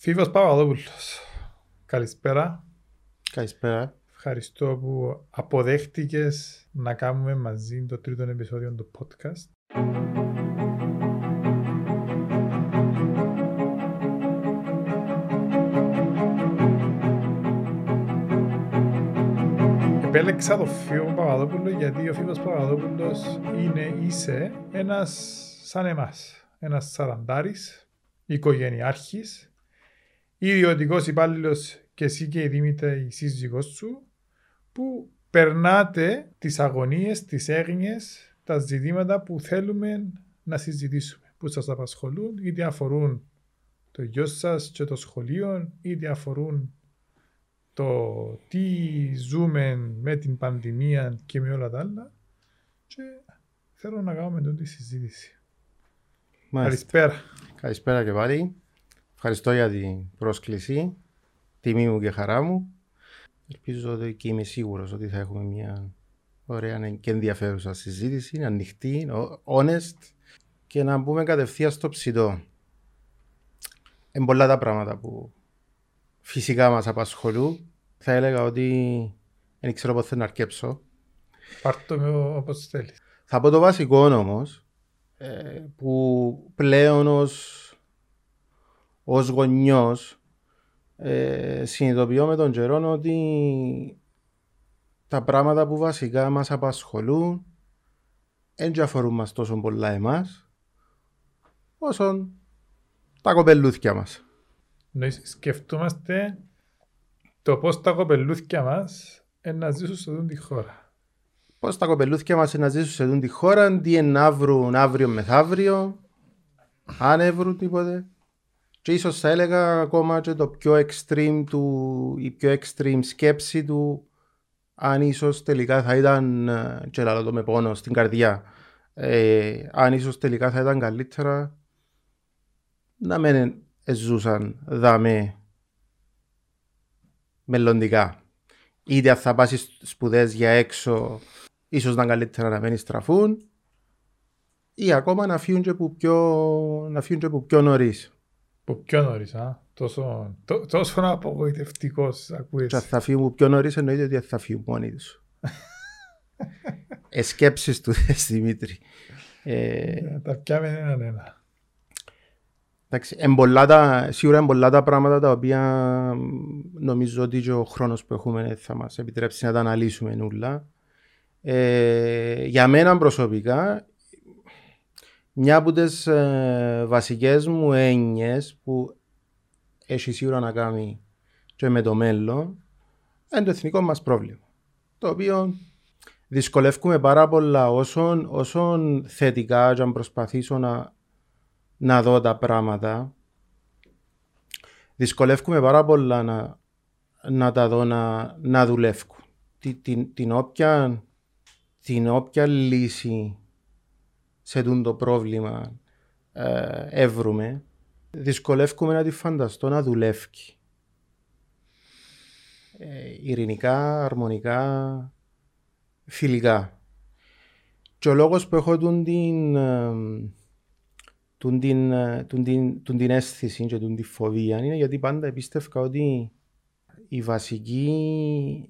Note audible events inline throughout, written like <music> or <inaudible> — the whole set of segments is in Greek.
Φίβος Παπαδόπουλος. Καλησπέρα. Καλησπέρα. Ευχαριστώ που αποδέχτηκες να κάνουμε μαζί το τρίτο επεισόδιο του podcast. Επέλεξα το Φίβο Παπαδόπουλο γιατί ο Φίβος Παπαδόπουλος είναι, είσαι ένας σαν εμάς. Ένας σαραντάρης, οικογενειάρχης, ιδιωτικός υπάλληλος και εσύ και η Δήμητρα, η σύζυγό σου, που περνάτε τις αγωνίες, τις έγνοιες, τα ζητήματα που θέλουμε να συζητήσουμε, που σας απασχολούν, είτε αφορούν το γιο σας και το σχολείο, είτε αφορούν το τι ζούμε με την πανδημία και με όλα τα άλλα. Και θέλω να κάνουμε τότε τη συζήτηση. Μάλιστα. Καλησπέρα. Καλησπέρα και πάλι. Ευχαριστώ για την πρόσκληση. Τιμή μου και χαρά μου. Ελπίζω ότι και είμαι σίγουρος ότι θα έχουμε μια ωραία και ενδιαφέρουσα συζήτηση, ανοιχτή, honest και να μπούμε κατευθείαν στο ψητό. Είναι πολλά τα πράγματα που φυσικά μας απασχολούν. Θα έλεγα ότι δεν ξέρω πώς θα να αρκέψω. Πάρτο με όπως θέλεις. Θα πω το βασικό όμως, ε, που πλέον ως ως γονιός ε, συνειδητοποιώ με τον καιρό ότι τα πράγματα που βασικά μας απασχολούν δεν αφορούν μας τόσο πολλά εμάς όσο τα κοπελούθια μας. Σκεφτούμαστε το πώς τα κοπελούθια μας να ζήσουν σε αυτή τη χώρα. Πώς τα κοπελούθια μας να ζήσουν σε αυτή τη χώρα, τι να βρουν αύριο μεθαύριο, αν έβρουν τίποτε. Και ίσως θα έλεγα ακόμα και το πιο extreme του, η πιο extreme σκέψη του αν ίσως τελικά θα ήταν, ε, και λαλό το με πόνο στην καρδιά, ε, αν ίσως τελικά θα ήταν καλύτερα να μην ζούσαν δαμέ μελλοντικά. Είτε αν θα πάσεις σπουδές για έξω, ίσως να καλύτερα να μην στραφούν ή ακόμα να φύγουν και που πιο, να φύγουν και που πιο νωρίς. Που πιο νωρίς, α. Τόσο, τό, τόσο απογοητευτικός ακούεις. Και θα φύγουν πιο νωρίς εννοείται ότι θα φύγουν μόνοι τους. <laughs> Εσκέψεις του <laughs> Δημήτρη. Ε, τα πιάμε έναν ένα. Εντάξει, εμπολάτα, σίγουρα πολλά τα πράγματα τα οποία νομίζω ότι και ο χρόνος που έχουμε θα μας επιτρέψει να τα αναλύσουμε όλα. Ε, για μένα προσωπικά μια από τις ε, βασικές μου έννοιες που έχει σίγουρα να κάνει και με το μέλλον είναι το εθνικό μας πρόβλημα. Το οποίο δυσκολεύουμε πάρα πολλά όσον, όσον θετικά και αν προσπαθήσω να, να δω τα πράγματα δυσκολεύουμε πάρα πολλά να, να τα δω να, να δουλεύουν. Την, την, την, όποια, την όποια λύση σε το πρόβλημα ε, έβρουμε, δυσκολεύουμε να τη φανταστώ να δουλεύει. Ε, ειρηνικά, αρμονικά, φιλικά. Και ο λόγος που έχω τον την, ε, τον την, ε, τον την, τον την αίσθηση και τον τη φοβία είναι γιατί πάντα πίστευκα ότι η βασική,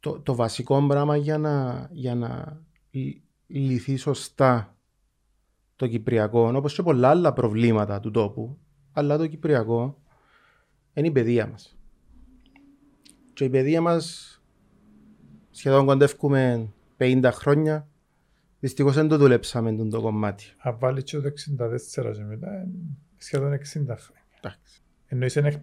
το, το βασικό πράγμα για να, για να λυθεί σωστά το Κυπριακό, όπως και πολλά άλλα προβλήματα του τόπου, αλλά το Κυπριακό είναι η παιδεία μας. Και η παιδεία μας σχεδόν κοντεύουμε 50 χρόνια. Δυστυχώς δεν το δουλέψαμε τον το κομμάτι. Αν βάλει και το 64 και μετά, σχεδόν 60 χρόνια. Εννοείς δεν,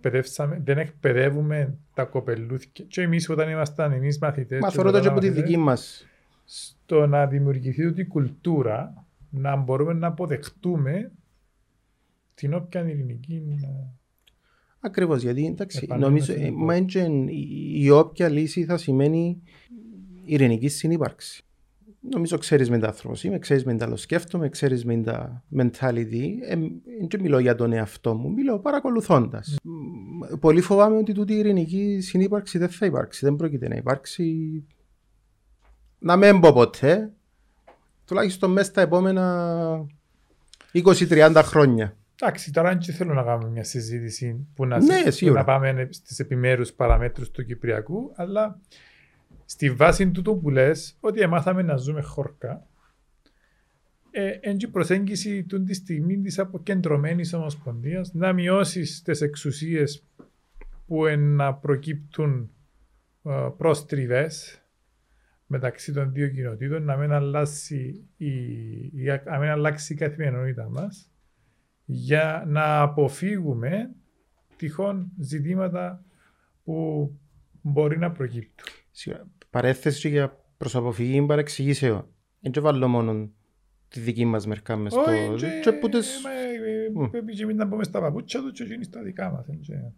δεν εκπαιδεύουμε τα κοπελούθια και εμείς όταν ήμασταν εμείς μαθητές. Μα θεωρώ το και από τη δική μας στο να δημιουργηθεί αυτή η κουλτούρα να μπορούμε να αποδεχτούμε την όποια ειρηνική. Ακριβώς, γιατί εντάξει, νομίζω ε, η όποια λύση θα σημαίνει ειρηνική συνύπαρξη. Νομίζω ξέρεις με τα άνθρωπος είμαι, ξέρεις με τα άλλο σκέφτομαι, ξέρεις με τα mentality. Δεν μιλώ για τον εαυτό μου, μιλώ παρακολουθώντας. Mm. Πολύ φοβάμαι ότι τούτη η ειρηνική συνύπαρξη δεν θα υπάρξει. Δεν πρόκειται να υπάρξει να μην πω ποτέ, τουλάχιστον μέσα στα επόμενα 20-30 χρόνια. Εντάξει, τώρα δεν θέλω να κάνουμε μια συζήτηση που να, Ναι, που σίγουρα. να πάμε στις επιμέρους παραμέτρους του Κυπριακού, αλλά στη βάση του που λες ότι εμάθαμε να ζούμε χορκά, ε, εν και η προσέγγιση του τη στιγμή της αποκεντρωμένης ομοσπονδίας να μειώσεις τις εξουσίες που εν να προκύπτουν ε, προστριβές μεταξύ των δύο κοινοτήτων, να μην αλλάξει η, η, να μην αλλάξει η καθημερινότητα μας για να αποφύγουμε τυχόν ζητήματα που μπορεί να προκύπτουν. Σίγουρα. Παρέθεση για προς αποφυγή παρεξηγήσεων. Δεν και βάλω μόνο τη δική μας μερικά μες στο... Όχι, Και, και- που τις... μα, ε, Μμ. Πρέπει και εμείς να μπούμε στα παπούτσια τους και εκείνοι στα δικά μας. εν και-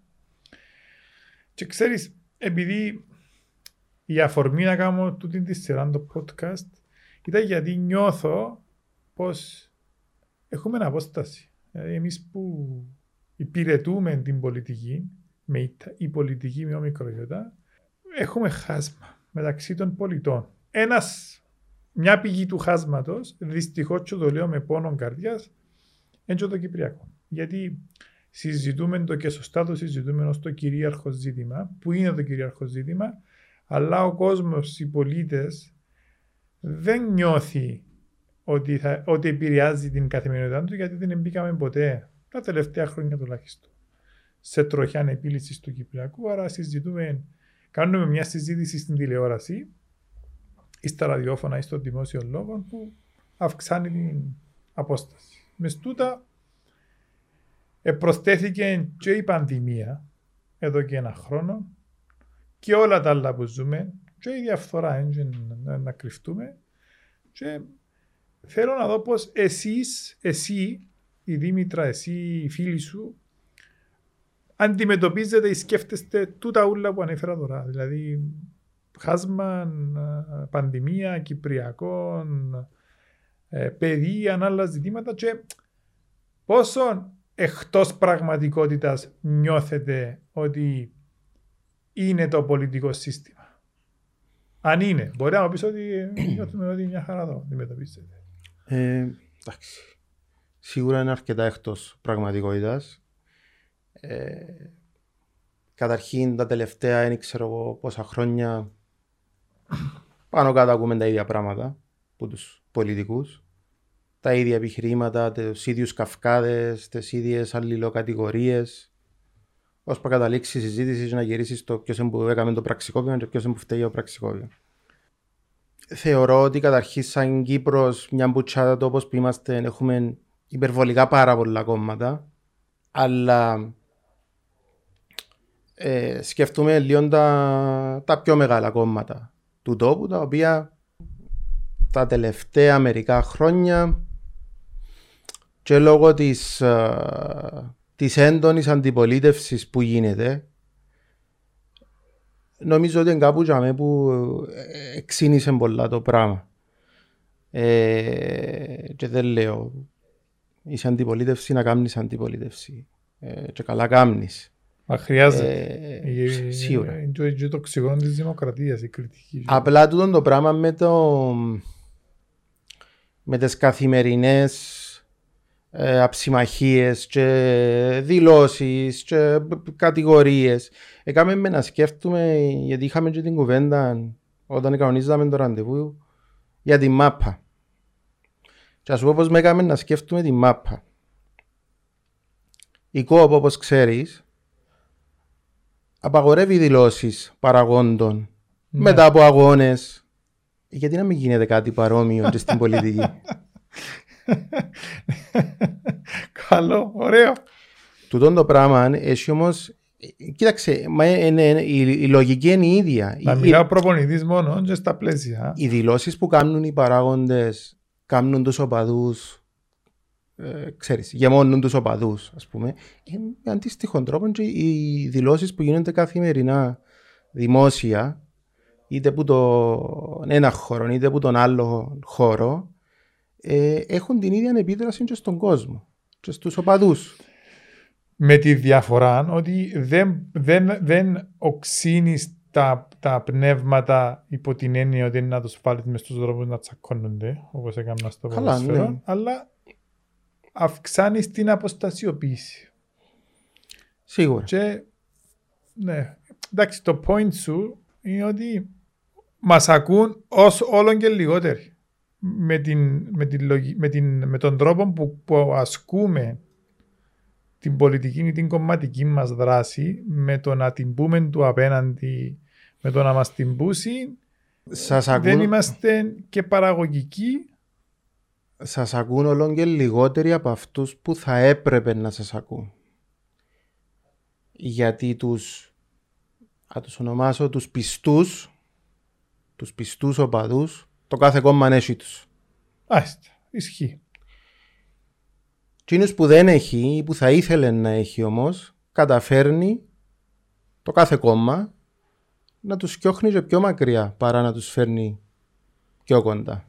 Και ξέρεις, επειδή η αφορμή να κάνω τούτη τη σειρά το podcast ήταν γιατί νιώθω πως έχουμε απόσταση. Δηλαδή εμείς που υπηρετούμε την πολιτική, με η, η πολιτική με ομικρογιώτα, έχουμε χάσμα μεταξύ των πολιτών. Ένας, μια πηγή του χάσματος, δυστυχώς και το λέω με πόνο καρδιάς, είναι και το Κυπριακό. Γιατί συζητούμε το και σωστά το συζητούμε ως το κυρίαρχο ζήτημα, που είναι το κυρίαρχο ζήτημα, αλλά ο κόσμος, οι πολίτες δεν νιώθει ότι, θα, ότι επηρεάζει την καθημερινότητά του γιατί δεν μπήκαμε ποτέ, τα τελευταία χρόνια τουλάχιστον, σε τροχιά επίλυσης του Κυπριακού. Άρα συζητούμε, κάνουμε μια συζήτηση στην τηλεόραση ή στα ραδιόφωνα ή στον δημόσιο λόγο που αυξάνει την απόσταση. Μες στούτα ε, προσθέθηκε και η πανδημία εδώ και ένα χρόνο και όλα τα άλλα που ζούμε και η διαφθορά έτσι, να, να κρυφτούμε και θέλω να δω πως εσείς, εσύ, η Δήμητρα, εσύ, οι φίλοι σου αντιμετωπίζετε ή σκέφτεστε τούτα ούλα που ανέφερα τώρα. Δηλαδή χάσμα, ε, πανδημία, κυπριακό, ε, παιδεία, άλλα ζητήματα και πόσο εκτός πραγματικότητας νιώθετε ότι είναι το πολιτικό σύστημα. Αν είναι. Μπορεί να μου πεις ότι ε, νιώθουμε ότι μια χαρά το αντιμετωπίζετε. Ε, εντάξει. Σίγουρα είναι αρκετά εκτός πραγματικότητας. Ε, καταρχήν τα τελευταία, δεν ξέρω εγώ πόσα χρόνια, πάνω κάτω ακούμε τα ίδια πράγματα από τους πολιτικούς. Τα ίδια επιχειρήματα, τους ίδιους καυκάδες, τις ίδιες αλληλοκατηγορίες. Ώσπου να καταλήξεις η συζήτηση και να γυρίσεις στο ποιος είναι που έκαμε το πραξικόπημα και ποιος είναι που φταίει το πραξικόπημα. Θεωρώ ότι καταρχήν σαν Κύπρος, μια μπουτσάτα τόπος που είμαστε, έχουμε υπερβολικά πάρα πολλά κόμματα, αλλά ε, σκεφτούμε λίγο τα, τα πιο μεγάλα κόμματα του τόπου, τα οποία τα τελευταία μερικά χρόνια και λόγω της, ε, της έντονης αντιπολίτευσης που γίνεται νομίζω ότι είναι κάπου για μέ που ε, εξήνησε πολλά το πράγμα. Ε, και δεν λέω είσαι αντιπολίτευση να κάνεις αντιπολίτευση ε, και καλά κάνεις. Μα χρειάζεται. Ε, Ε, σίγουρα. Είναι το- είναι το οξυγόνο της δημοκρατίας η κριτική. Απλά τούτο το πράγμα με το με τις καθημερινές ε, αψιμαχίες και δηλώσεις και κατηγορίες. Έκαμε με να σκέφτομαι, γιατί είχαμε και την κουβέντα όταν κανονίζαμε το ραντεβού για τη μάπα. Και ας σου πω πώς με έκαμε να σκέφτομαι τη μάπα. Η ΚΟΠ, όπως ξέρεις, απαγορεύει δηλώσεις παραγόντων Ναι. μετά από αγώνες. Γιατί να μην γίνεται κάτι παρόμοιο και στην πολιτική; <laughs> Καλό, ωραίο. Τούτο το πράγμα έχει όμως... Κοίταξε, μα είναι- είναι- η, η λογική είναι η ίδια. Να Οι- μιλά ο προπονητής μόνο και στα πλαίσια. οι δηλώσεις που κάνουν οι παράγοντες κάνουν τους οπαδούς ε, ξέρεις, γεμώνουν τους οπαδούς ας πούμε ε, με αντίστοιχον τρόπο και οι δηλώσεις που γίνονται καθημερινά δημόσια είτε που τον ένα χώρο είτε που τον άλλο χώρο ε, έχουν την ίδια επίδραση και στον κόσμο και στους οπαδούς Με τη διαφορά ότι δεν, δεν, δεν οξύνεις τα, τα πνεύματα υπό την έννοια ότι είναι να τους βάλεις μες στους δρόμους να τσακώνονται, όπως έκανα στο Καλά, ποδοσφαίρο, ναι. αλλά αυξάνεις την αποστασιοποίηση. Σίγουρα. Και, ναι, εντάξει, το point σου είναι ότι μας ακούν ως όλον και λιγότεροι. Με, την, με, την, λογι- με, την, με τον τρόπο που, που ασκούμε την πολιτική ή την κομματική μας δράση, με το να την πούμε του απέναντι, με το να μας την πούσει, Σας δεν ακούν, είμαστε και παραγωγικοί. σας ακούν όλο και λιγότεροι από αυτούς που θα έπρεπε να σας ακούν. Γιατί τους, θα τους ονομάσω τους πιστούς, τους πιστούς οπαδούς, το κάθε κόμμα έχει τους. Άστε, ισχύει. Εκείνους που δεν έχει ή που θα ήθελε να έχει όμως, καταφέρνει το κάθε κόμμα να τους σκιώχνει και πιο μακριά παρά να τους φέρνει πιο κοντά.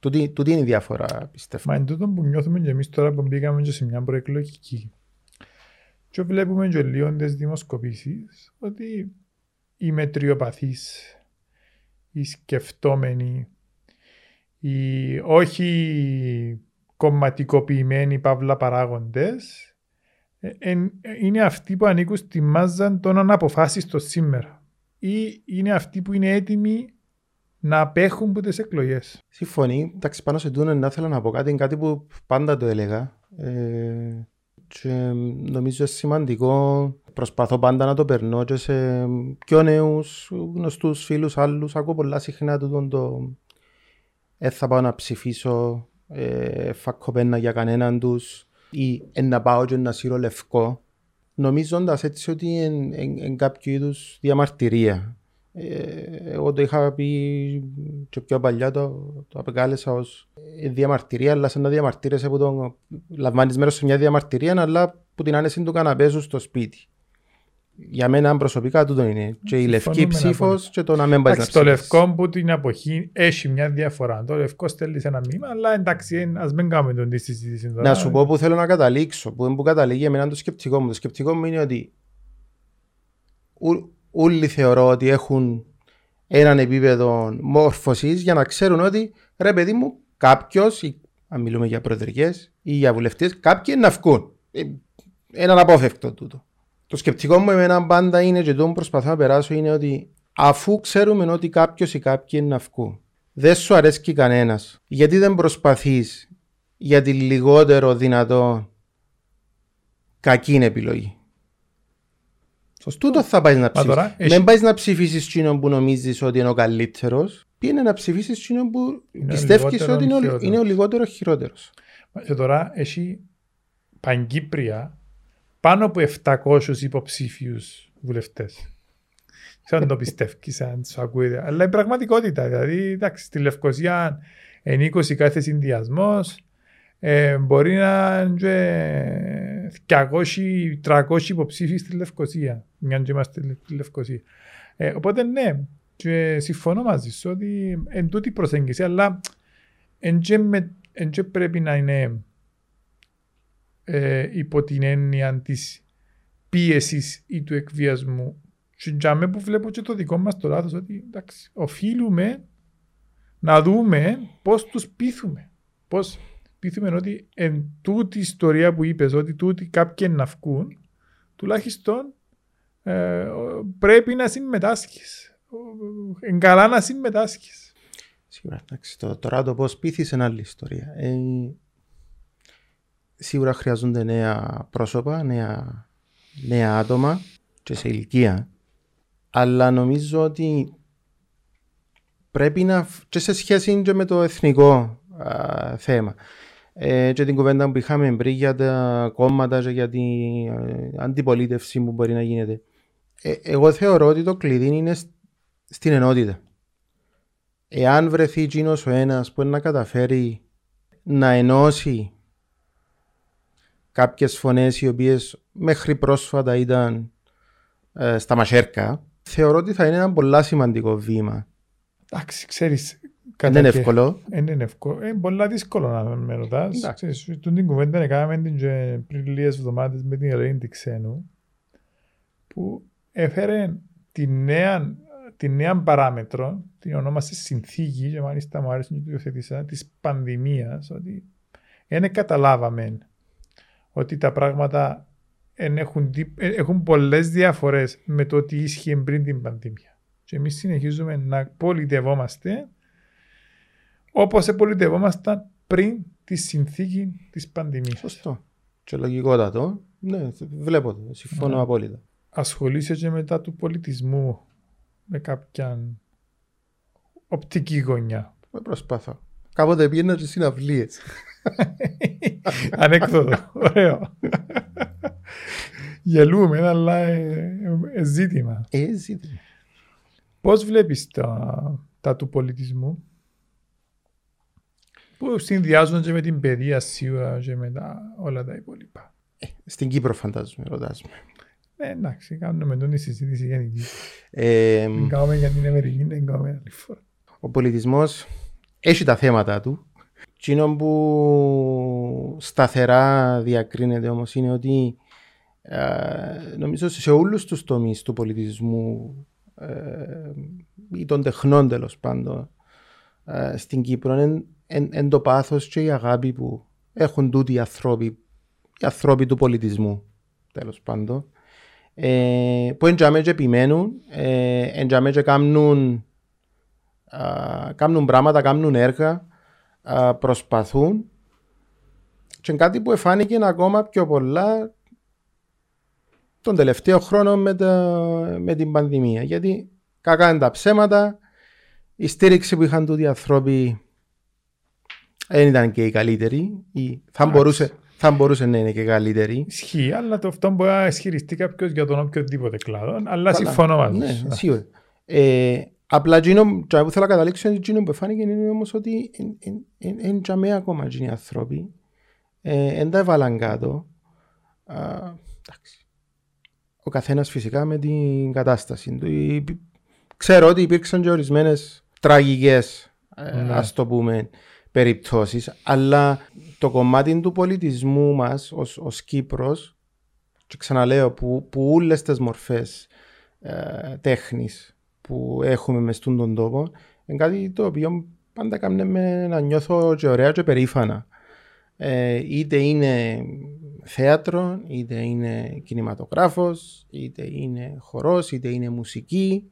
Τούτη, τούτη είναι η διαφορά πιστεύω. Μα εν τούτο που νιώθουμε και εμείς τώρα που μπήκαμε και σε μια προεκλογική και βλέπουμε και λίγο τις δημοσκοπήσεις ότι οι μετριοπαθείς, οι σκεφτόμενοι, οι όχι κομματικοποιημένοι παύλα παράγοντες ε, εν- ε, είναι αυτοί που ανήκουν στη μάζα των αναποφάσιστων σήμερα ή είναι αυτοί που είναι έτοιμοι να απέχουν από τις εκλογές. Συμφωνεί. Εντάξει, πάνω σε τούτο να θέλω να πω κάτι, είναι κάτι που πάντα το έλεγα. Ε, και νομίζω σημαντικό. Προσπαθώ πάντα να το περνώ και σε πιο νέους, γνωστούς φίλους άλλους. Ακούω πολλά συχνά τούτον το «Ε, θα πάω να ψηφίσω ε, φακοπένα για κανέναν τους» ή «Ε, να πάω και να σύρω λευκό» νομίζοντας έτσι ότι είναι κάποιο είδους διαμαρτυρία. Ε, εγώ το είχα πει και πιο παλιά το, το απεκάλεσα ως ε, διαμαρτυρία, αλλά σαν να διαμαρτύρεσαι που το λαμβάνεις μέρος σε μια διαμαρτυρία, αλλά που την άνεση του καναπέ σου στο σπίτι. Για μένα προσωπικά τούτο είναι. Και η λευκή Συμφωνούμε ψήφος απόλυτα. και το να μην πάει να Εντάξει, το ψηφίσεις. λευκό που την εποχή έχει μια διαφορά. Το λευκό στέλνει ένα μήνυμα, αλλά εντάξει, ας μην κάνουμε τον τη συζήτηση τώρα. Να σου πω που θέλω να καταλήξω, που, που καταλήγει εμένα το σκεπτικό μου. Το σκεπτικό μου είναι ότι ού- όλοι θεωρώ ότι έχουν έναν επίπεδο μόρφωσης για να ξέρουν ότι ρε παιδί μου, κάποιος, αν μιλούμε για προεδρικές ή για βουλευτές, κάποιοι να βγουν. Ε, έναν απόφευκτο τούτο. Το σκεπτικό μου εμένα πάντα είναι και το που προσπαθώ να περάσω είναι ότι αφού ξέρουμε ότι κάποιος ή κάποιοι είναι να βγουν, δεν σου αρέσει κανένας, γιατί δεν προσπαθείς για τη λιγότερο δυνατό κακή επιλογή; Σωστό. Τούτο θα πάεις να Μα ψηφίσεις. τώρα έχει- Δεν πάεις να ψηφίσεις εκείνον που νομίζεις ότι είναι ο καλύτερος. Πήγαινε να ψηφίσεις εκείνον που Είναι ο πιστεύεις λιγότερο ότι είναι ο, χειρότερος. είναι ο λιγότερο χειρότερος; Και τώρα έχει παγκύπρια πάνω από 700 υποψήφιους βουλευτές. Σαν το πιστεύει, αν του ακούετε. Αλλά η πραγματικότητα, δηλαδή, εντάξει, στη Λευκοσία είναι 20 κάθε συνδυασμός. Ε, μπορεί να είναι και 200-300 υποψήφοι στη Λευκοσία. Μια και είμαστε στη Λευκοσία. Ε, οπότε ναι, και συμφωνώ μαζί σου ότι εν τούτη η προσέγγιση, αλλά εν και, με, εν και πρέπει να είναι ε, υπό την έννοια της πίεσης ή του εκβιασμού. Και για μέ που βλέπω και το δικό μας το λάθος ότι εντάξει, οφείλουμε να δούμε πώς τους πείθουμε. Πώς πείθουμε ότι εν τούτη ιστορία που είπες ότι τούτοι κάποιοι να βγουν τουλάχιστον ε, πρέπει να συμμετάσχεις. Εν καλά να συμμετάσχεις. Σίγουρα, εντάξει. Το, τώρα το πώς πείθεις είναι άλλη ιστορία. Ε, σίγουρα χρειάζονται νέα πρόσωπα, νέα, νέα άτομα και σε ηλικία. Αλλά νομίζω ότι πρέπει να. φ- και σε σχέση και με το εθνικό α, θέμα. Ε, και την κουβέντα που είχαμε πριν για τα κόμματα και για την ε, αντιπολίτευση που μπορεί να γίνεται. Ε, εγώ θεωρώ ότι το κλειδί είναι σ- στην ενότητα. Εάν βρεθεί εκείνος ο ένας που είναι να καταφέρει να ενώσει κάποιες φωνές οι οποίες μέχρι πρόσφατα ήταν ε, στα μασέρκα, θεωρώ ότι θα είναι ένα πολύ σημαντικό βήμα. Εντάξει, ξέρεις, Δεν είναι κατά και- εύκολο. Δεν είναι εύκολο. Είναι πολύ δύσκολο να με ρωτάς. Εντάξει. Ξέρεις, Τον την κουβέντα έκαναμε την και πριν λίγες εβδομάδες με την Ελένη την Ξένου που έφερε τη νέα, τη νέα παράμετρο, την ονόμασε συνθήκη και μάλιστα μου άρεσε να το υιοθετήσα, της πανδημίας, ότι δεν καταλάβαμε ότι τα πράγματα εν έχουν, δι- ε, έχουν πολλές διαφορές με το τι ίσχυε πριν την πανδημία. Και εμείς συνεχίζουμε να πολιτευόμαστε όπως πολιτευόμασταν πριν τη συνθήκη της πανδημίας. Σωστό. Και λογικότατο. Ναι, βλέπω το. Συμφωνώ Ναι. απόλυτα. ασχολείσαι και μετά του πολιτισμού με κάποια οπτική γωνιά. Ε, Προσπάθω. Κάποτε πήγαινα σε συναυλίες. <laughs> Ανέκδοτο. Ωραίο. Γελούμε, αλλά ε, ε, ζήτημα. Ε, ζήτημα. Πώς βλέπεις τα, τα του πολιτισμού; Που συνδυάζουν και με την παιδεία σίγουρα και με τα, όλα τα υπόλοιπα. Στην Κύπρο φαντάζομαι, ρωτάς με. Ε, εντάξει, κάνουμε τον τη συζήτηση γενική. Ε, Δεν κάνουμε για την Αμερική, δεν κάνουμε άλλη φορά. ο πολιτισμός έχει τα θέματα του. Εκείνο που σταθερά διακρίνεται όμως είναι ότι ε, νομίζω σε όλους τους τομείς του πολιτισμού ε, ή των τεχνών τέλος πάντων ε, στην Κύπρο είναι εν, εν το πάθος και η αγάπη που έχουν τούτοι οι άνθρωποι, οι άνθρωποι του πολιτισμού τέλος πάντων ε, που εντιαμέ και επιμένουν, ε, εντιαμέ και κάνουν, α, κάνουν πράγματα, κάνουν έργα, α, προσπαθούν και κάτι που εφάνηκε ακόμα πιο πολλά τον τελευταίο χρόνο με, τα- με την πανδημία. Γιατί κακά είναι τα ψέματα, η στήριξη που είχαν τούτοι οι άνθρωποι δεν ήταν και η καλύτερη ή θα Εντάξει. μπορούσε, θα μπορούσε να είναι και καλύτερη. Ισχύει, αλλά το αυτό μπορεί να ισχυριστεί κάποιος για τον οποιοδήποτε κλάδο. Αλλά Καλά. συμφωνώ μαζί Ναι, σου. σίγουρα. Ε, απλά εκείνο τζα που θέλω να καταλήξω είναι εκείνο που φάνηκε είναι όμως ότι είναι τζαμέ ακόμα εκείνοι οι άνθρωποι. Δεν τα έβαλαν κάτω. Α, εντάξει. Ο καθένας φυσικά με την κατάσταση του. Υπή- Ξέρω ότι υπήρξαν και ορισμένες τραγικές, ε, Ναι. ας το πούμε, περιπτώσεις, αλλά το κομμάτι του πολιτισμού μας ως, ως Κύπρος και ξαναλέω που, που όλες τις μορφές ε, τέχνης που έχουμε μες στον τον τόπο είναι κάτι το οποίο πάντα κάνει με να νιώθω και ωραία και περήφανα. Ε, είτε είναι θέατρο, είτε είναι κινηματογράφος, είτε είναι χορός, είτε είναι μουσική.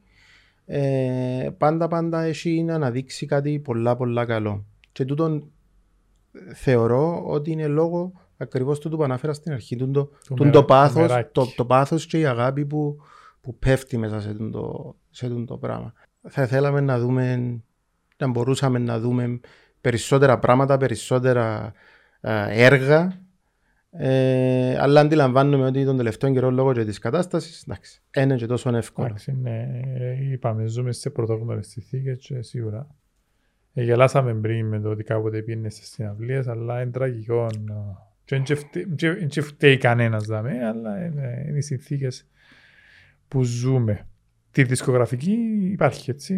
Ε, πάντα πάντα έχει να αναδείξει κάτι πολλά πολλά καλό. Και τούτον ε, θεωρώ ότι είναι λόγω ακριβώς τούτου που ανάφερα στην αρχή, τούτο, Το τούτο το, μερα- το πάθος, μεράκι. το, το πάθος και η αγάπη που, που πέφτει μέσα σε τούτο, σε τούτο πράγμα. Θα θέλαμε να δούμε, να μπορούσαμε να δούμε περισσότερα πράγματα, περισσότερα ε, έργα ε, αλλά αντιλαμβάνομαι ότι τον τελευταίο καιρό λόγω και της κατάστασης εντάξει, είναι και τόσο εύκολο. Εντάξει, ναι, ε, είπαμε, ζούμε σε πρωτόγνωρες συνθήκες και σίγουρα. Ε, γελάσαμε πριν με το ότι κάποτε πήγαινε στις συναυλίες, αλλά είναι τραγικό. ε, Και δεν και φταί- και- δεν και φταίει κανένας δάμε, αλλά είναι, είναι οι συνθήκες που ζούμε. Τη δισκογραφική υπάρχει, έτσι.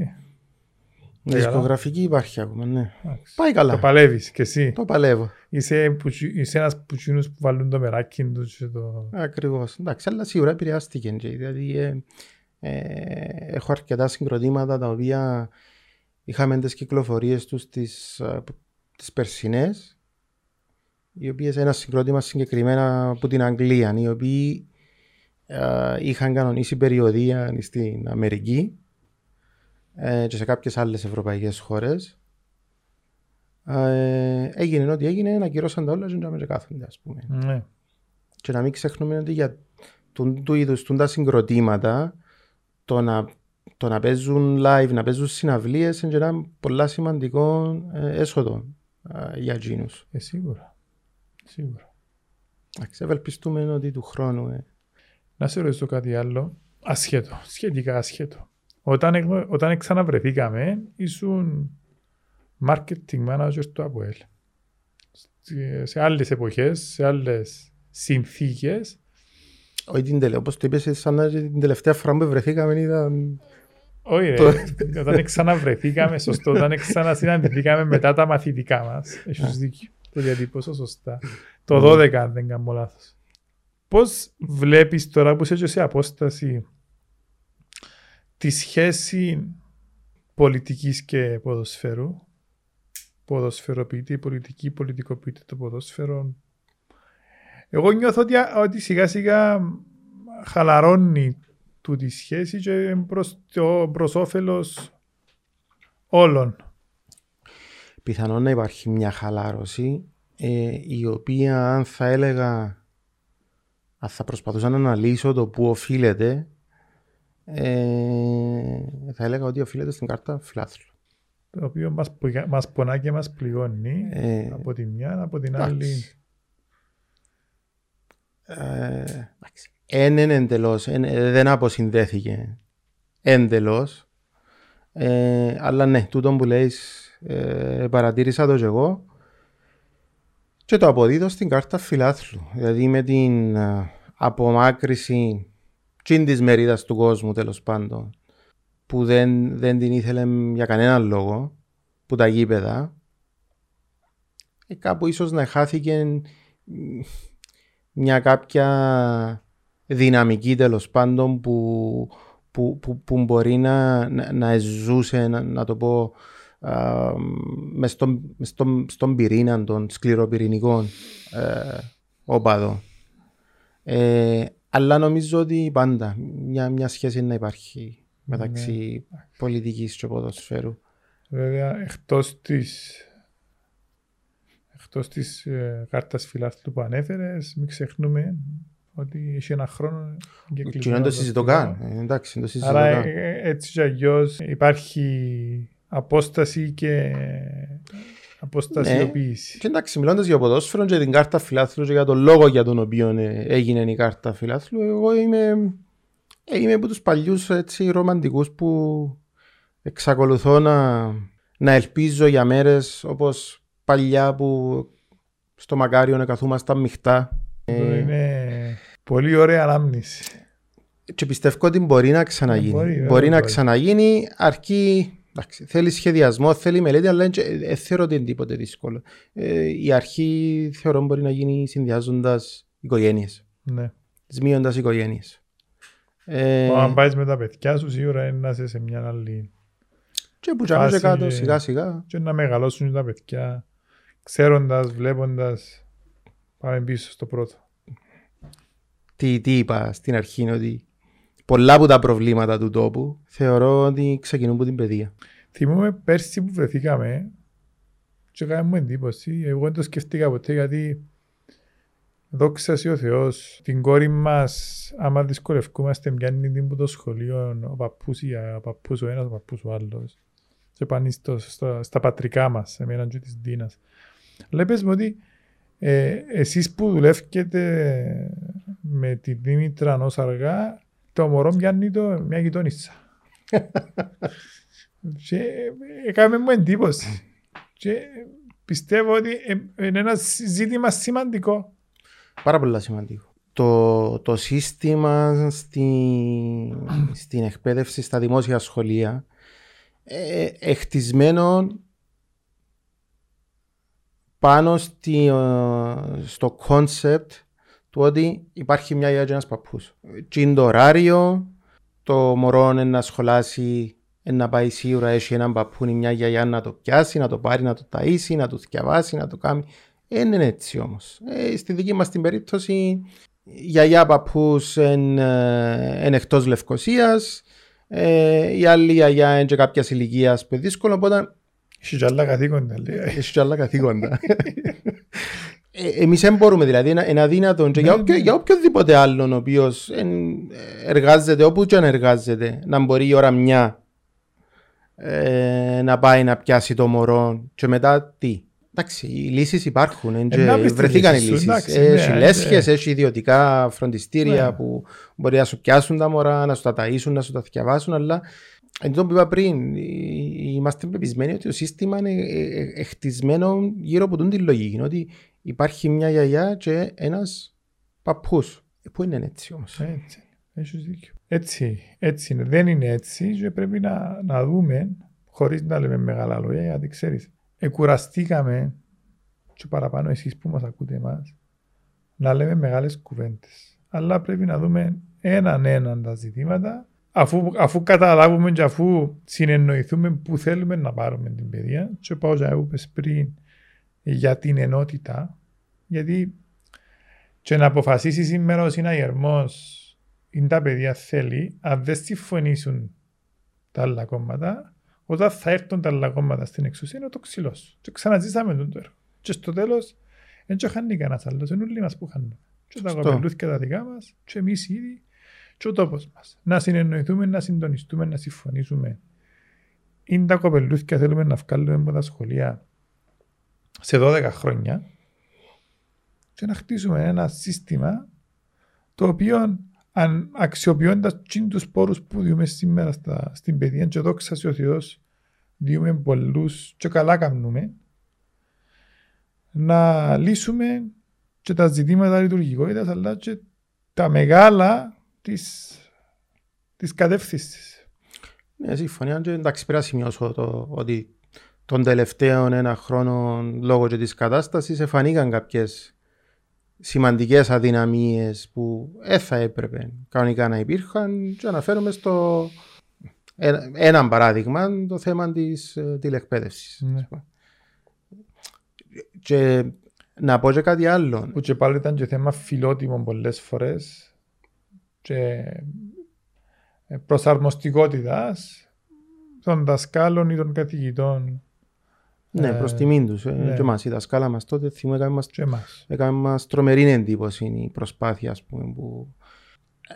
Η καλά. δισκογραφική υπάρχει ακόμα, ναι. Εντάξει. Πάει καλά. Το παλεύεις κι εσύ. Το παλεύω. Είσαι, που, είσαι ένας που τσινούς που βάλουν το μεράκι τους και το... Ακριβώς. Εντάξει, αλλά σίγουρα επηρεάστηκε. και, Δηλαδή, ε, ε, έχω αρκετά συγκροτήματα τα οποία είχαμε τις κυκλοφορίες τους τις, ε, τις περσινές οι οποίες ένα συγκρότημα συγκεκριμένα από την Αγγλία οι οποίοι ε, είχαν κανονίσει περιοδία στην Αμερική ε, και σε κάποιες άλλες ευρωπαϊκές χώρες ε, έγινε ό,τι έγινε, ακυρώσαν τα όλα και να κάθονται ας πούμε. Ναι. Και να μην ξεχνούμε ότι για του, του είδους του τα συγκροτήματα το να, το να παίζουν live, να παίζουν συναυλίες είναι και ένα πολλά σημαντικό ε, έσοδο ε, για εκείνους. Ε, σίγουρα. Σίγουρα. Εντάξει, ευελπιστούμε ότι του χρόνου ε, Να σε ρωτήσω κάτι άλλο. Ασχέτο. Σχετικά ασχέτο. Όταν, εγνω- όταν ξαναβρεθήκαμε, ήσουν marketing manager του ΑΠΟΕΛ. Σε- Σε άλλες εποχές, σε άλλες συνθήκες. όχι την τελε, όπως το είπες σαν να την τελευταία φορά που βρεθήκαμε ήταν Όχι ρε, Το- όταν ξαναβρεθήκαμε, σωστό, όταν ξανασυναντηθήκαμε μετά τα μαθητικά μας. Έχεις δίκιο. Το διατύπωσα σωστά. Το 12, αν δεν κάνω λάθος. Πώς βλέπεις τώρα που είσαι και σε απόσταση τη σχέση πολιτικής και ποδοσφαίρου; Ποδοσφαιροποιείται η πολιτική, πολιτικοποιείται το ποδόσφαιρο. Εγώ νιώθω ότι, ότι σιγά σιγά χαλαρώνει τούτη σχέση και προς, το, προς όφελος όλων. Πιθανόν να υπάρχει μια χαλάρωση ε, η οποία αν θα έλεγα αν θα προσπαθούσα να αναλύσω το που οφείλεται ε, θα έλεγα ότι οφείλεται στην κάρτα φιλάθλου. Το οποίο μας, μας πονά και μας πληγώνει ε, από τη μια, από την άλλη. Ε, εν είναι εντελώς, δεν αποσυνδέθηκε εντελώς. Ε, αλλά ναι, τούτο που λέει ε, παρατήρησα το και εγώ και το αποδίδω στην κάρτα φιλάθλου. Δηλαδή με την ε, απομάκρυση τσιν της μερίδας του κόσμου τέλος πάντων που δεν, δεν την ήθελε για κανέναν λόγο που τα γήπεδα ε, κάπου ίσως να χάθηκε μια κάποια δυναμική τέλος πάντων που, που, που, που μπορεί να, να, να ζούσε, να, να το πω, μες στον, στον, στον πυρήνα των σκληροπυρηνικών ε, οπαδών. Ε, αλλά νομίζω ότι πάντα μια, μια σχέση να υπάρχει μεταξύ ναι. πολιτικής και ποδοσφαίρου. Βέβαια, εκτός της, εκτός της ε, κάρτας φιλάθλου που ανέφερες, μην ξεχνούμε ότι έχει ένα χρόνο και δεν το συζητώ καν. Ε, εντάξει, το συζητώ Άρα ε, έτσι κι αλλιώς υπάρχει απόσταση και αποστασιοποίηση. Ναι. Και εντάξει, μιλώντας για ποδόσφαιρο και την κάρτα φιλάθλου και για τον λόγο για τον οποίο ε, έγινε η κάρτα φιλάθλου, εγώ είμαι, είμαι από τους παλιούς ρομαντικούς που εξακολουθώ να, να ελπίζω για μέρες όπως παλιά που στο Μακάριο να καθούμασταν μειχτά. Είναι πολύ ωραία ανάμνηση. Και πιστεύω ότι μπορεί να ξαναγίνει. Μπορεί, μπορεί να ξαναγίνει αρκεί Εντάξει, θέλει σχεδιασμό, θέλει μελέτη, αλλά δεν ε, θεωρώ ότι είναι τίποτε δύσκολο. Ε, η αρχή θεωρώ μπορεί να γίνει συνδυάζοντας οικογένειες. Ναι. Σμίοντας οικογένειες. Ε, αν πάεις με τα παιδιά σου, σίγουρα είναι να είσαι σε μια άλλη. Και που τσάμε κάτω, σιγά σιγά. Και να μεγαλώσουν τα παιδιά, ξέροντας, βλέποντας. Πάμε πίσω στο πρώτο. Τι, τι είπα στην αρχή, ότι πολλά από τα προβλήματα του τόπου θεωρώ ότι ξεκινούν από την παιδεία. Θυμούμαι πέρσι που βρεθήκαμε και έκανε μου εντύπωση. Εγώ δεν το σκεφτήκα ποτέ γιατί δόξα ο Θεός την κόρη μας άμα δυσκολευκούμαστε πιάνει την που το σχολείο ο παππούς ή ο παππούς ο ένας, ο παππούς ο άλλος και πάνε στο, στο, στα πατρικά μας, εμένα και της Δίνας. Λέπες μου ότι ε, εσείς που δουλεύετε με τη Δήμητρα ως αργά το μωρό πιάνει το μια γειτόνισσα. και έκαμε μου εντύπωση. Και πιστεύω ότι είναι ένα ζήτημα σημαντικό. Πάρα πολύ σημαντικό. Το, το σύστημα στη, στην εκπαίδευση στα δημόσια σχολεία ε, εχτισμένο πάνω στη, στο κόνσεπτ του ότι υπάρχει μια γιαγιά και ένας παππούς. Τι είναι το ωράριο, το μωρό να σχολάσει, να πάει σίγουρα, έχει έναν παππού ή μια γιαγιά να το πιάσει, να το πάρει, να το ταΐσει, να το θκιεβάσει, να το κάνει. Δεν είναι έτσι όμως. Ε, στη δική μας την περίπτωση, η γιαγιά παππούς είναι εκτός Λευκοσίας, ε, η άλλη γιαγιά είναι κάποιας ηλικίας που είναι δύσκολο, οπότε. Έχει και άλλα καθήκοντα. Έχει και άλλα καθήκοντα. <laughs> Ε, Εμείς δεν μπορούμε δηλαδή, είναι αδύνατο και για, ναι, ναι. οποιοδήποτε άλλον ο οποίος εργάζεται όπου και αν εργάζεται να μπορεί η ώρα μια ε, να πάει να πιάσει το μωρό και μετά τι; Εντάξει, οι λύσεις υπάρχουν. Ε, βρεθήκαν οι λύσεις. Έχει ναι, λέσχες, έχει ιδιωτικά φροντιστήρια που μπορεί να σου πιάσουν τα μωρά, να σου τα ταΐσουν, να σου τα θυκευάσουν, αλλά Εν που είπα πριν, είμαστε πεπισμένοι ότι το σύστημα είναι χτισμένο γύρω από την λογική. Ότι υπάρχει μια γιαγιά και ένας παππούς. Ε, πού είναι έτσι όμως; Έτσι. Έχεις δίκιο. Έτσι, έτσι είναι. Δεν είναι έτσι και πρέπει να, να δούμε, χωρίς να λέμε μεγάλα λόγια, γιατί ξέρεις, εκουραστήκαμε και παραπάνω εσείς που μας ακούτε εμάς, να λέμε μεγάλες κουβέντες. Αλλά πρέπει να δούμε έναν έναν τα ζητήματα αφού, αφού καταλάβουμε και αφού συνεννοηθούμε που θέλουμε να πάρουμε την παιδεία και πάω για είπες πριν για την ενότητα γιατί και να αποφασίσεις σήμερα ο συναγερμός είναι τα παιδιά θέλει αν δεν συμφωνήσουν τα άλλα κόμματα όταν θα έρθουν τα άλλα κόμματα στην εξουσία είναι το ξυλός και ξαναζήσαμε τον τώρα και στο τέλος δεν χάνει κανένας άλλος είναι όλοι μας που χάνουν και τα κοπελούθηκα τα δικά μας και εμείς ήδη και ο τόπος μας. Να συνεννοηθούμε, να συντονιστούμε, να συμφωνήσουμε. Είναι τα κοπελούθια θέλουμε να βγάλουμε από τα σχολεία σε 12 χρόνια και να χτίσουμε ένα σύστημα το οποίο αν αξιοποιώντας τους πόρους που διούμε σήμερα στα, στην παιδεία, και δόξας ο Θεός, διούμε πολλούς και καλά κάνουμε, να λύσουμε και τα ζητήματα λειτουργικότητας, αλλά και τα μεγάλα της, της κατεύθυνσης. Ναι, συμφωνία και εντάξει πρέπει να σημειώσω το, ότι τον τελευταίο ένα χρόνο λόγω και της κατάστασης εφανήκαν κάποιες σημαντικές αδυναμίες που δεν θα έπρεπε κανονικά να υπήρχαν και αναφέρομαι στο ένα παράδειγμα το θέμα της ε, τηλεκπαίδευσης. Ναι. Και να πω και κάτι άλλο. Που και πάλι ήταν και θέμα φιλότιμων πολλές φορές και ε, προσαρμοστικότητας των δασκάλων ή των καθηγητών. Ναι, προς ε, τιμήν τους. Ε, ναι. Και εμάς, η δασκάλα μας τότε θυμούμε έκαμε μας, έκαμε μας τρομερή εντύπωση η προσπάθεια ας πούμε, που...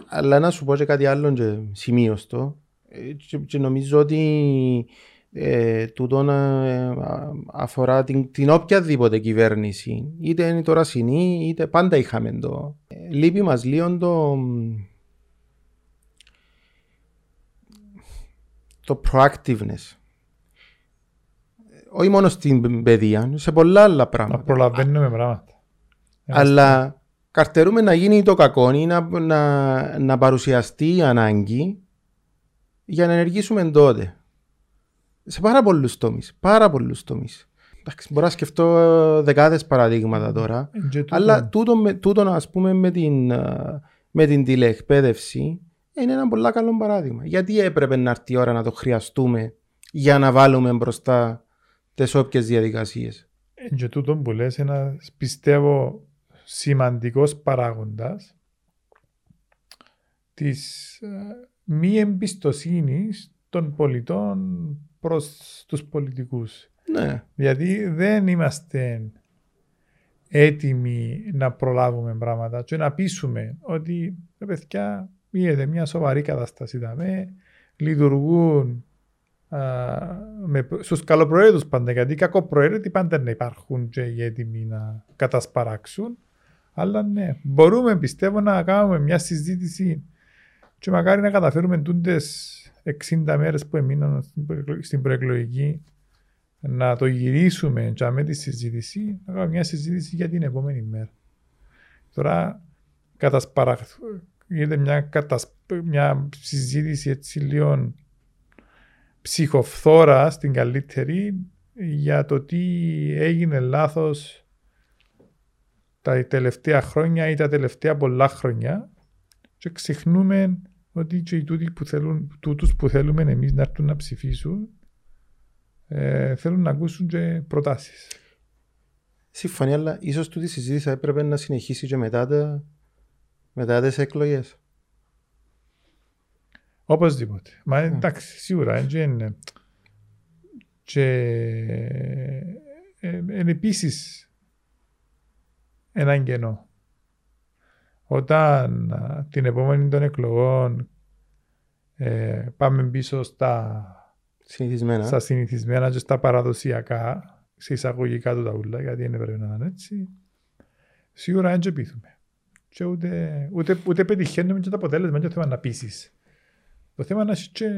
Αλλά να σου πω και κάτι άλλο και σημείωστο και, και νομίζω ότι ε, τούτο ε, αφορά την, την οποιαδήποτε κυβέρνηση είτε είναι τώρα συνή είτε πάντα είχαμε το λείπει μας λίγο το το proactiveness. Όχι μόνο στην παιδεία, σε πολλά άλλα πράγματα. Να προλαβαίνουμε πράγματα. Αλλά καρτερούμε να γίνει το κακό ή να, να, να παρουσιαστεί η ανάγκη για να ενεργήσουμε τότε. Σε πάρα πολλούς τομείς. Πάρα πολλούς τομείς. Μπορώ να σκεφτώ δεκάδες παραδείγματα τώρα. Ε, αλλά τούτο, τούτο, ας πούμε, με την, με την τηλεεκπαίδευση είναι ένα πολύ καλό παράδειγμα. Γιατί έπρεπε να έρθει η ώρα να το χρειαστούμε για να βάλουμε μπροστά τις όποιες διαδικασίες. Και τούτο που λες ένας πιστεύω σημαντικός παράγοντας της ε, μη εμπιστοσύνης των πολιτών προς τους πολιτικούς. Ναι. Γιατί δεν είμαστε έτοιμοι να προλάβουμε πράγματα και να πείσουμε ότι παιδιά Γίνεται μια σοβαρή κατάσταση. Δαμε, λειτουργούν με, στους καλοπροαίρετους πάντα, γιατί οι κακοπροαίρετοι πάντα να υπάρχουν και οι έτοιμοι να κατασπαράξουν. Αλλά ναι, μπορούμε πιστεύω να κάνουμε μια συζήτηση και μακάρι να καταφέρουμε τούντες 60 μέρες που έμειναν στην προεκλογική να το γυρίσουμε και με τη συζήτηση, να κάνουμε μια συζήτηση για την επόμενη μέρα. Τώρα κατασπαράξουμε γίνεται μια, κατασ... μια συζήτηση έτσι λίγο ψυχοφθόρα στην καλύτερη για το τι έγινε λάθος τα τελευταία χρόνια ή τα τελευταία πολλά χρόνια και ξεχνούμε ότι και οι τούτοι που θέλουν, τούτους που θέλουμε εμείς να έρθουν να ψηφίσουν ε, θέλουν να ακούσουν και προτάσεις. Συμφωνία, αλλά ίσως τούτη συζήτηση έπρεπε να συνεχίσει και μετά τα μετά τις εκλογές. Οπωσδήποτε. Μα εντάξει, σίγουρα έτσι είναι. Και είναι επίσης ένα κενό. Όταν την επόμενη των εκλογών ε, πάμε πίσω στα συνηθισμένα. στα συνηθισμένα και στα παραδοσιακά, σε εισαγωγικά του τα ούλα, γιατί δεν πρέπει να είναι έτσι, σίγουρα δεν πείθουμε και ούτε, ούτε, ούτε πετυχαίνουμε και το αποτέλεσμα και το θέμα να πείσεις. Το θέμα να έχει και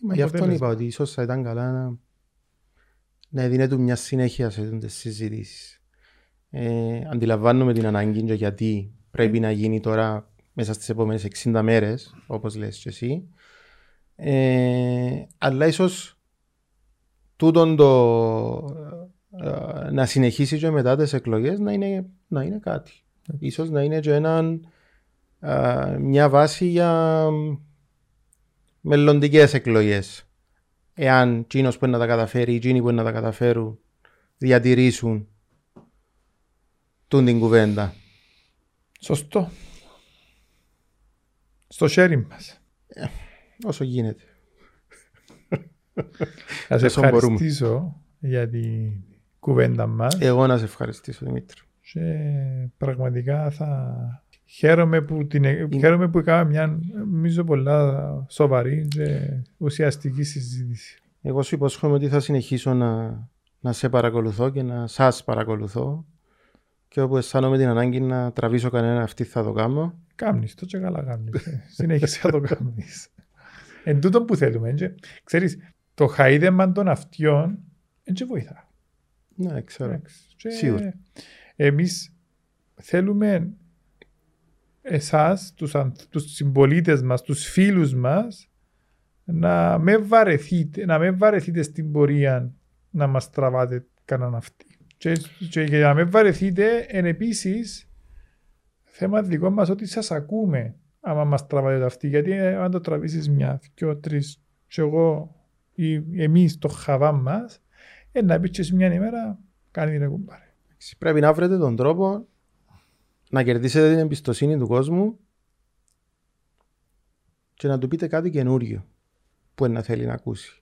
Μα γι' αυτό είπα ότι ίσως θα ήταν καλά να, να δίνεται μια συνέχεια σε τις συζητήσεις. Ε, αντιλαμβάνομαι την ανάγκη και γιατί πρέπει να γίνει τώρα μέσα στις επόμενες 60 μέρες, όπως λες και εσύ. Ε, αλλά ίσως τούτον το ε, να συνεχίσει και μετά τις εκλογές να είναι, να είναι κάτι. Ίσως να είναι και έναν, μια βάση για, μελλοντικές εκλογές. Εάν τσίνο που να τα καταφέρει ή τσίνοι που να τα καταφέρουν διατηρήσουν τούν την κουβέντα. Σωστό. Στο sharing μας. Όσο γίνεται. Να σε Όσο μπορούμε. ευχαριστήσω για την κουβέντα μας Εγώ να σε ευχαριστήσω Δημήτρη. και πραγματικά θα χαίρομαι που, την... χαίρομαι που έκανα μια νομίζω πολλά σοβαρή και ουσιαστική συζήτηση. Εγώ σου υποσχόμαι ότι θα συνεχίσω να, να σε παρακολουθώ και να σας παρακολουθώ και όπου αισθάνομαι την ανάγκη να τραβήσω κανένα αυτή θα το κάνω. Κάμνεις το και καλά κάμνεις. ε. Συνέχισε να το <laughs> κάμνεις. Εν τούτο που θέλουμε. και, Ξέρεις, το χαίδεμα των αυτιών δεν και βοηθά. Ναι, ξέρω. Εντάξει. Και Σίγουρα. Εμείς θέλουμε εσάς, τους, ανθ- τους συμπολίτες μας, τους φίλους μας, να με βαρεθείτε, να με βαρεθείτε στην πορεία να μας τραβάτε κανέναν αυτή. Και, και για να με βαρεθείτε, εν επίσης, θέμα δικό μας ότι σας ακούμε άμα μας τραβάτε αυτή. Γιατί ε, αν το τραβήσεις μια, δυο, τρεις, και εγώ ή εμείς το χαβά μας, ε, να πεις και σε μια ημέρα, κάνει ρε κουμπάρε. Πρέπει να βρείτε τον τρόπο να κερδίσετε την εμπιστοσύνη του κόσμου και να του πείτε κάτι καινούριο που να θέλει να ακούσει.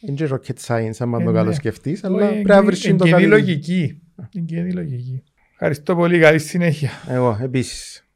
Είναι και rocket science, άμα Ε, το ναι. καλό σκεφτείς, αλλά Όχι, πρέπει να βρεις εν- το εν κοινή κάτι. λογική. Εν κοινή λογική. Ευχαριστώ πολύ. Καλή συνέχεια. Εγώ, επίσης.